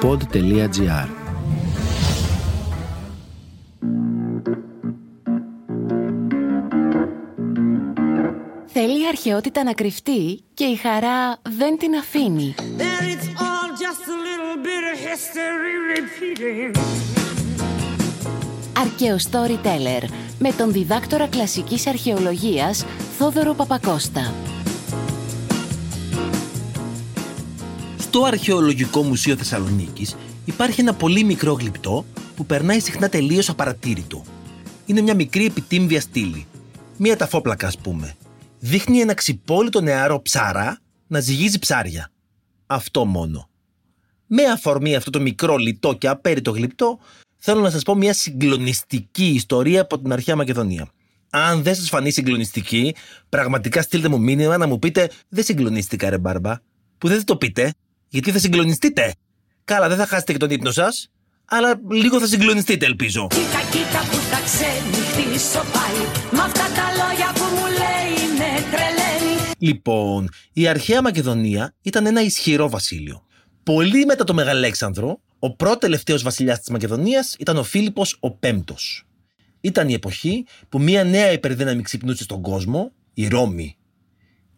pod.gr Θέλει η αρχαιότητα να κρυφτεί και η χαρά δεν την αφήνει. Αρκαίο Storyteller με τον διδάκτορα κλασικής αρχαιολογίας Θόδωρο Παπακώστα. Στο Αρχαιολογικό Μουσείο Θεσσαλονίκης υπάρχει ένα πολύ μικρό γλυπτό που περνάει συχνά τελείως απαρατήρητο. Είναι μια μικρή επιτύμβια στήλη. Μια ταφόπλακα, ας πούμε. Δείχνει ένα ξυπόλυτο νεαρό ψάρα να ζυγίζει ψάρια. Αυτό μόνο. Με αφορμή αυτό το μικρό λιτό και απέριτο γλυπτό, θέλω να σας πω μια συγκλονιστική ιστορία από την αρχαία Μακεδονία. Αν δεν σας φανεί συγκλονιστική, πραγματικά στείλτε μου μήνυμα να μου πείτε «Δεν συγκλονίστηκα ρε μπάρμπα». Που δεν θα το πείτε, γιατί θα συγκλονιστείτε. Καλά, δεν θα χάσετε και τον ύπνο σας, αλλά λίγο θα συγκλονιστείτε ελπίζω. Κοίτα, κοίτα που θα ξενυχτήσω πάλι Μ' αυτά τα λόγια που μου λέει με τρελαίνει Λοιπόν, η αρχαία Μακεδονία ήταν ένα ισχυρό βασίλειο. Πολύ μετά το Μεγαλέξανδρο, ο πρώτο τελευταίο βασιλιάς της Μακεδονίας ήταν ο Φίλιππος ο Πέμπτος. Ήταν η εποχή που μια νέα υπερδύναμη ξυπνούσε στον κόσμο, η Ρώμη.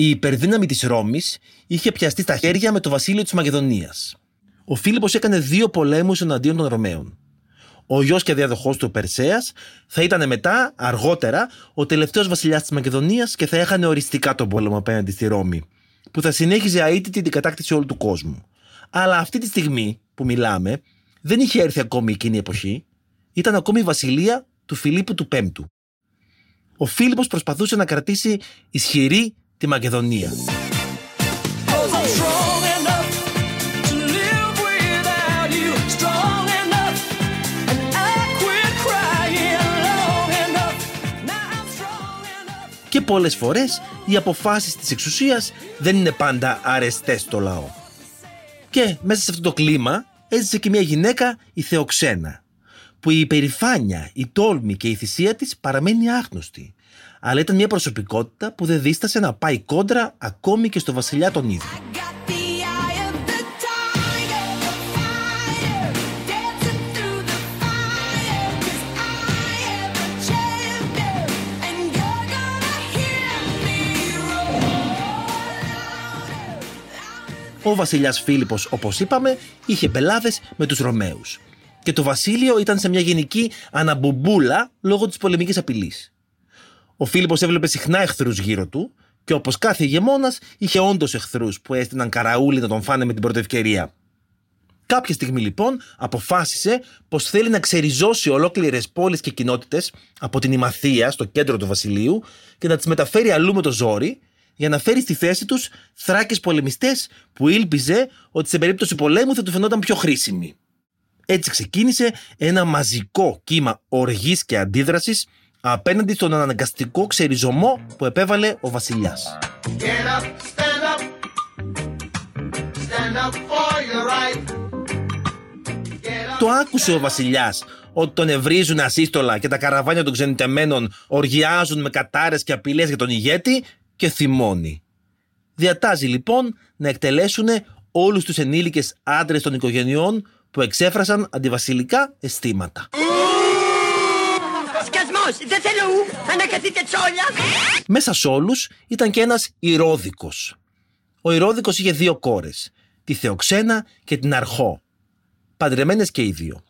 Η υπερδύναμη της Ρώμης είχε πιαστεί στα χέρια με το βασίλειο της Μακεδονίας. Ο Φίλιππος έκανε δύο πολέμους εναντίον των Ρωμαίων. Ο γιος και διαδοχό του Περσέας θα ήταν μετά, αργότερα, ο τελευταίος βασιλιάς της Μακεδονίας και θα έχανε οριστικά τον πόλεμο απέναντι στη Ρώμη, που θα συνέχιζε αίτητη την κατάκτηση όλου του κόσμου. Αλλά αυτή τη στιγμή που μιλάμε, δεν είχε έρθει ακόμη εκείνη η εποχή, ήταν ακόμη η βασιλεία του Φιλίππου του Πέμπτου. Ο Φίλιππος προσπαθούσε να κρατήσει ισχυρή τη Μακεδονία. Cause I'm strong enough to live without you Strong enough and I quit crying long enough Now I'm strong enough Και πολλές φορές οι αποφάσεις της εξουσίας δεν είναι πάντα αρεστές στο λαό. Και μέσα σε αυτό το κλίμα έζησε και μια γυναίκα, η Θεοξένα, που η υπερηφάνεια, η τόλμη και η θυσία της παραμένει άγνωστη. Αλλά ήταν μια προσωπικότητα που δεν δίστασε να πάει κόντρα ακόμη και στο βασιλιά τον ίδιο. Got the eye of the tiger, the fire Dancing through the fire Cause I am a champion And you're gonna hear me roar Ο βασιλιάς Φίλιππος, όπως είπαμε, είχε πελάδες με τους Ρωμαίους. Και το βασίλειο ήταν σε μια γενική αναμπουμπούλα λόγω της πολεμικής απειλής. Ο Φίλιππος έβλεπε συχνά εχθρούς γύρω του και όπως κάθε ηγεμόνας είχε όντως εχθρούς που έστειναν καραούλι να τον φάνε με την πρώτη ευκαιρία. Κάποια στιγμή λοιπόν αποφάσισε πως θέλει να ξεριζώσει ολόκληρες πόλεις και κοινότητες από την Ημαθία στο κέντρο του βασιλείου και να τις μεταφέρει αλλού με το ζόρι για να φέρει στη θέση τους θράκες πολεμιστές που ήλπιζε ότι σε περίπτωση πολέμου θα του φαινόταν πιο χρήσιμοι. Έτσι ξεκίνησε ένα μαζικό κύμα οργής και αντίδρασης απέναντι στον αναγκαστικό ξεριζωμό που επέβαλε ο βασιλιάς. Get up, stand up. Stand up for your right. Το άκουσε ο βασιλιάς ότι τον ευρίζουν ασύστολα και τα καραβάνια των ξενιτεμένων οργιάζουν με κατάρες και απειλές για τον ηγέτη και θυμώνει. Διατάζει λοιπόν να εκτελέσουν όλους τους ενήλικες άντρες των οικογενειών που εξέφρασαν αντιβασιλικά αισθήματα. Σκασμός, δεν θέλω ου, ανακαθείτε τσόλια. Μέσα σε όλους ήταν και ένας Ηρόδικος. Ο Ηρόδικος είχε δύο κόρες, τη Θεοξένα και την Αρχό, παντρεμένες και οι δύο.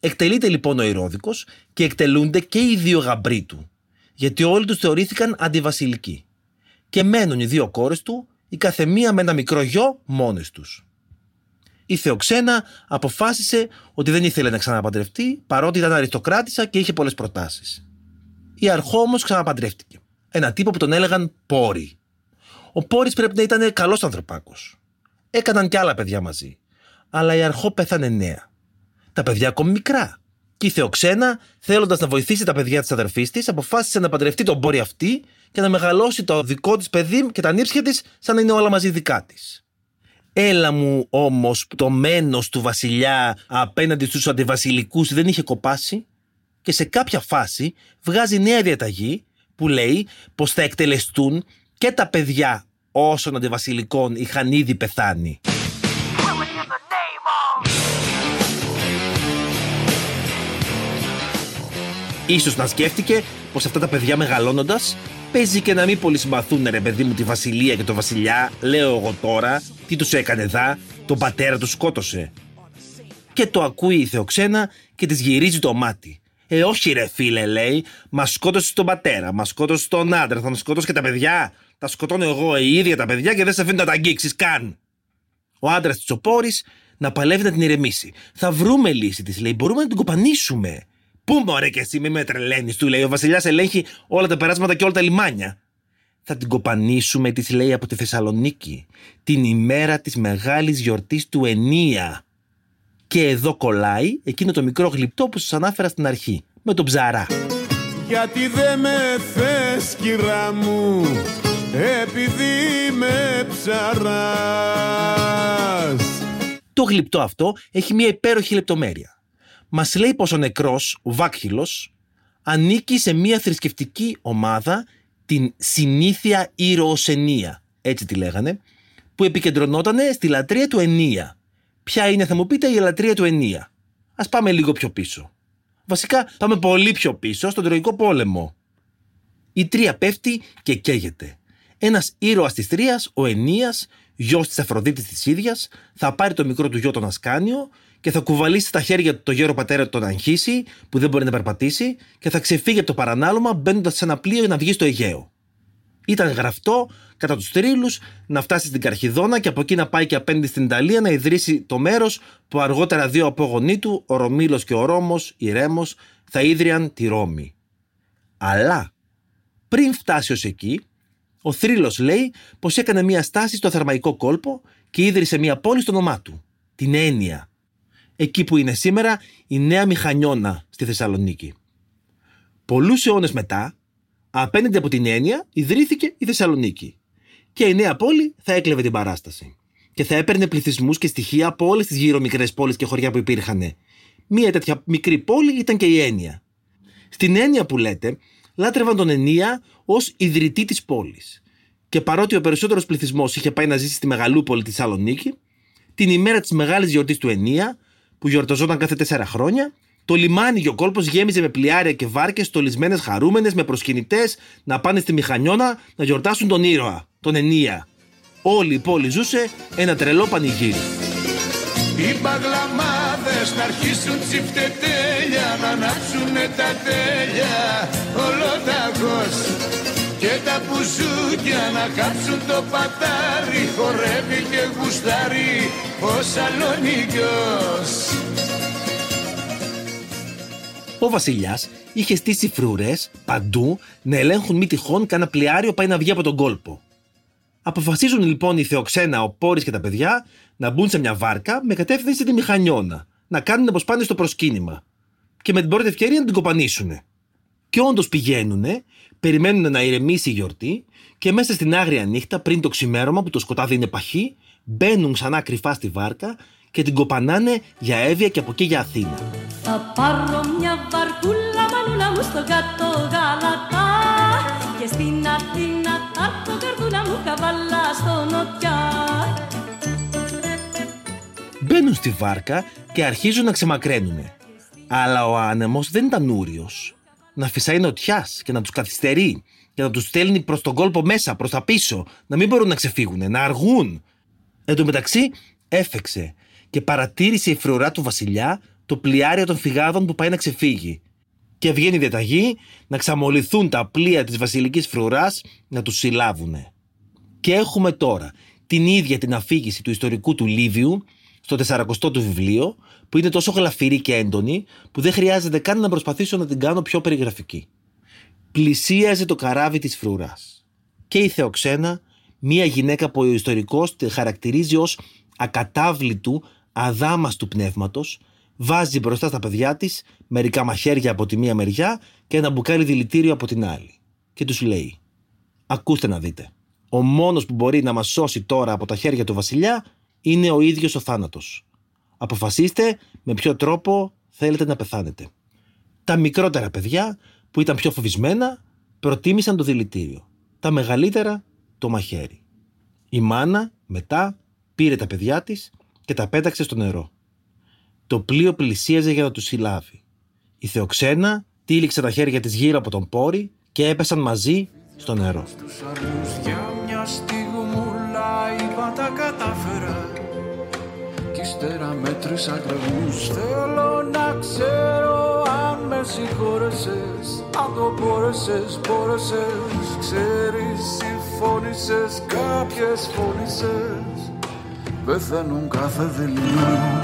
Εκτελείται λοιπόν ο Ηρόδικος και εκτελούνται και οι δύο γαμπροί του, γιατί όλοι τους θεωρήθηκαν αντιβασιλικοί. Και μένουν οι δύο κόρες του, η καθεμία με ένα μικρό γιο μόνες τους. Η Θεοξένα αποφάσισε ότι δεν ήθελε να ξαναπαντρευτεί, παρότι ήταν αριστοκράτησα και είχε πολλές προτάσεις. Η Αρχό όμως ξαναπαντρεύτηκε. Ένα τύπο που τον έλεγαν Πόρη. Ο Πόρης πρέπει να ήταν καλός ανθρωπάκος. Έκαναν κι άλλα παιδιά μαζί. Αλλά η Αρχό πέθανε νέα. Τα παιδιά ακόμη μικρά. Και η Θεοξένα, θέλοντας να βοηθήσει τα παιδιά της αδερφής της, αποφάσισε να παντρευτεί τον Πόρη αυτή και να μεγαλώσει το δικό της παιδί και τα νύψια της σαν να είναι όλα μαζί δικά της. Έλα μου όμως το μένος του βασιλιά απέναντι στους αντιβασιλικούς δεν είχε κοπάσει και σε κάποια φάση βγάζει νέα διαταγή που λέει πως θα εκτελεστούν και τα παιδιά όσων αντιβασιλικών είχαν ήδη πεθάνει. Ίσως να σκέφτηκε πως αυτά τα παιδιά μεγαλώνοντας παίζει και να μην πολύ συμπαθούν ρε παιδί μου τη βασιλεία και το βασιλιά λέω εγώ τώρα τι τους έκανε δά, τον πατέρα τους σκότωσε. Και το ακούει η Θεοξένα και της γυρίζει το μάτι. Ε, όχι ρε φίλε, λέει, μα σκότωσε τον πατέρα, μα σκότωσε τον άντρα, θα μα σκότωσε και τα παιδιά. Τα σκοτώνω εγώ η ίδια τα παιδιά και δεν σε αφήνω να τα αγγίξεις καν. Ο άντρας της Οπόρης να παλεύει να την ηρεμήσει. Θα βρούμε λύση, της λέει. Μπορούμε να την κοπανίσουμε. Πού μωρέ και εσύ, μη με τρελαίνεις, του λέει. Ο Βασιλιάς ελέγχει όλα τα περάσματα και όλα τα λιμάνια. Θα την κοπανίσουμε, της λέει από τη Θεσσαλονίκη. Την ημέρα της μεγάλης γιορτής του Ενία. Και εδώ κολλάει εκείνο το μικρό γλυπτό που σας ανάφερα στην αρχή. Με τον ψαρά. Γιατί δεν με θες κυρά μου επειδή είμαι ψαράς Το γλυπτό αυτό έχει μια υπέροχη λεπτομέρεια. Μας λέει πως ο νεκρός, ο Βάκχυλος, ανήκει σε μια θρησκευτική ομάδα, την συνήθεια ηρωοσενία, έτσι τη λέγανε, που επικεντρωνόταν στη λατρεία του Ενία. Ποια είναι, θα μου πείτε, η λατρεία του Ενία. Ας πάμε λίγο πιο πίσω. Βασικά, πάμε πολύ πιο πίσω, στον Τροϊκό Πόλεμο. Η Τρία πέφτει και καίγεται. Ένας ήρωας της Τρίας, ο Ενίας, γιος της Αφροδίτης της ίδιας, θα πάρει το μικρό του γιο τον Ασκάνιο και θα κουβαλήσει στα χέρια του το γέρο πατέρα του τον Αγχύση, που δεν μπορεί να περπατήσει, και θα ξεφύγει από το παρανάλωμα μπαίνοντας σε ένα πλοίο για να βγει στο Αιγαίο. Ήταν γραφτό κατά τους τρίλου να φτάσει στην Καρχιδόνα και από εκεί να πάει και απέναντι στην Ιταλία να ιδρύσει το μέρος που αργότερα δύο απόγονοί του, ο Ρωμήλο και ο Ρώμο, η Ρέμος, θα ίδρυαν τη Ρώμη. Αλλά πριν φτάσει ως εκεί, ο Θρύλος λέει πως έκανε μια στάση στο θερμαϊκό κόλπο και ίδρυσε μια πόλη στο όνομά του, την Έννοια. Εκεί που είναι σήμερα η Νέα Μηχανιώνα στη Θεσσαλονίκη. Πολλούς αιώνες μετά, απέναντι από την Έννοια ιδρύθηκε η Θεσσαλονίκη. Και η νέα πόλη θα έκλεβε την παράσταση. Και θα έπαιρνε πληθυσμούς και στοιχεία από όλες τις γύρω μικρέ πόλεις και χωριά που υπήρχαν. Μία τέτοια μικρή πόλη ήταν και η Έννοια. Στην Έννοια που λέτε, λάτρευαν τον Ενία ως ιδρυτή της πόλης. Και παρότι ο περισσότερος πληθυσμός είχε πάει να ζήσει στη μεγαλούπολη τη Θεσσαλονίκη, την ημέρα της μεγάλης γιορτής του Ενία, που γιορταζόταν κάθε τέσσερα χρόνια, το λιμάνι και ο κόλπος γέμιζε με πλοιάρια και βάρκες στολισμένες χαρούμενες με προσκυνητές να πάνε στη Μηχανιώνα να γιορτάσουν τον ήρωα, τον Ενία. Όλη η πόλη ζούσε ένα τρελό πανηγύρι. Οι μπαγλαμάδες να αρχίσουν τσιφτετέλια Να ανάψουνε τα τέλεια ολοταγός Και τα μπουζούκια να κάψουν το πατάρι Χορεύει και γουστάρει ο Σαλονίκιος Ο Βασιλιάς είχε στήσει φρουρές παντού να ελέγχουν μη τυχόν κανένα πλοιάριο πάει να βγει από τον κόλπο. Αποφασίζουν λοιπόν οι Θεοξένα, ο Πόρης και τα παιδιά να μπουν σε μια βάρκα με κατεύθυνση τη Μηχανιώνα, να κάνουν όπως πάνε στο προσκύνημα. Και με την πρώτη ευκαιρία να την κοπανίσουν. Και όντως πηγαίνουν, περιμένουν να ηρεμήσει η γιορτή και μέσα στην άγρια νύχτα, πριν το ξημέρωμα που το σκοτάδι είναι παχύ, μπαίνουν ξανά κρυφά στη βάρκα και την κοπανάνε για Εύβοια και από εκεί για Αθήνα. Θα πάρω μια βαρκούλα μανούλα μου στον κάτω γαλατά Και στην Αθήνα θα έρθω καρδούλα μου καβάλα στο νοτιά Μπαίνουν στη βάρκα και αρχίζουν να ξεμακραίνουν. Αλλά ο άνεμος δεν ήταν ούριος. Να φυσάει νοτιάς και να τους καθυστερεί και να τους στέλνει προς τον κόλπο μέσα, προς τα πίσω, να μην μπορούν να ξεφύγουν, να αργούν. Εν τω μεταξύ έφεξε και παρατήρησε η φρουρά του βασιλιά το πλοιάριο των φυγάδων που πάει να ξεφύγει. Και βγαίνει η διαταγή να ξαμολυθούν τα πλοία της βασιλικής φρουράς να τους συλλάβουνε. Και έχουμε τώρα την ίδια την αφήγηση του ιστορικού του Λίβιου στο 40ο του βιβλίο, που είναι τόσο γλαφυρή και έντονη, που δεν χρειάζεται καν να προσπαθήσω να την κάνω πιο περιγραφική. Πλησίαζε το καράβι της φρουράς. Και η Θεοξένα, μία γυναίκα που ο ιστορικός τη χαρακτηρίζει ως ακατάβλητου, αδάμαστου πνεύματος, βάζει μπροστά στα παιδιά της μερικά μαχαίρια από τη μία μεριά και ένα μπουκάλι δηλητήριο από την άλλη. Και τους λέει «Ακούστε να δείτε, ο μόνος που μπορεί να μας σώσει τώρα από τα χέρια του βασιλιά είναι ο ίδιος ο θάνατος. Αποφασίστε με ποιο τρόπο θέλετε να πεθάνετε. Τα μικρότερα παιδιά που ήταν πιο φοβισμένα προτίμησαν το δηλητήριο. Τα μεγαλύτερα το μαχαίρι. Η μάνα μετά πήρε τα παιδιά της και τα πέταξε στο νερό. Το πλοίο πλησίαζε για να τους συλλάβει. Η Θεοξένα τύλιξε τα χέρια της γύρω από τον πόρη και έπεσαν μαζί στο νερό. Τους άλλους για μια στιγμούλα είπα τα κατάφερα Κι ύστερα μέτρησα κρεβούς Θέλω να ξέρω αν με συγχώρεσες Αν το μπόρεσες, μπόρεσες Ξέρεις, συμφώνησες, κάποιες φώνησες Πεθαίνουν κάθε δειλινό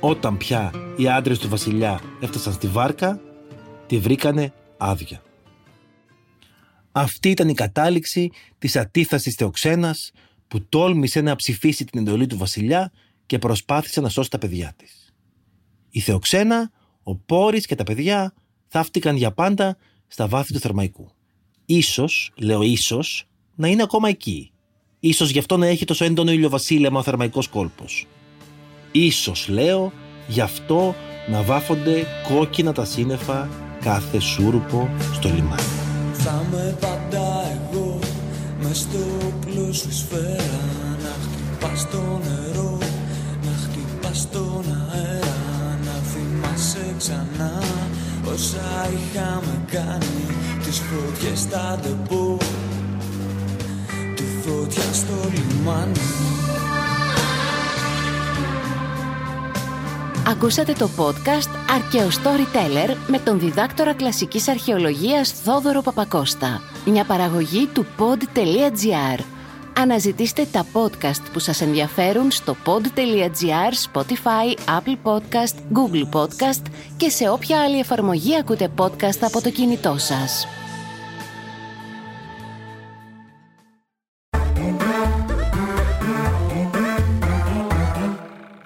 Όταν πια οι άντρες του βασιλιά έφτασαν στη βάρκα, τη βρήκανε άδεια. Αυτή ήταν η κατάληξη της ατίθασης Θεοξένας που τόλμησε να ψηφίσει την εντολή του βασιλιά και προσπάθησε να σώσει τα παιδιά της. Η Θεοξένα, ο Πόρης και τα παιδιά θαύτηκαν για πάντα στα βάθη του Θερμαϊκού. Ίσως, λέω ίσως, να είναι ακόμα εκεί. Ίσως γι' αυτό να έχει τόσο έντονο ηλιοβασίλεμα ο Θερμαϊκός κόλπος. Ίσως λέω γι' αυτό να βάφονται κόκκινα τα σύννεφα κάθε σούρουπο στο λιμάνι. Θα με πάντα εγώ μες στο όπλο σου σφαίρα Να χτυπάς το νερό, να χτυπάς τον αέρα Να θυμάσαι ξανά όσα είχαμε κάνει Τις φωτιές στα ντεπό, τη φωτιά στο λιμάνι Ακούσατε το podcast «Αρκαίο Storyteller» με τον διδάκτορα κλασικής αρχαιολογίας Θόδωρο Παπακώστα. Μια παραγωγή του pod.gr. Αναζητήστε τα podcast που σας ενδιαφέρουν στο pod.gr, Spotify, Apple Podcast, Google Podcast και σε όποια άλλη εφαρμογή ακούτε podcast από το κινητό σας.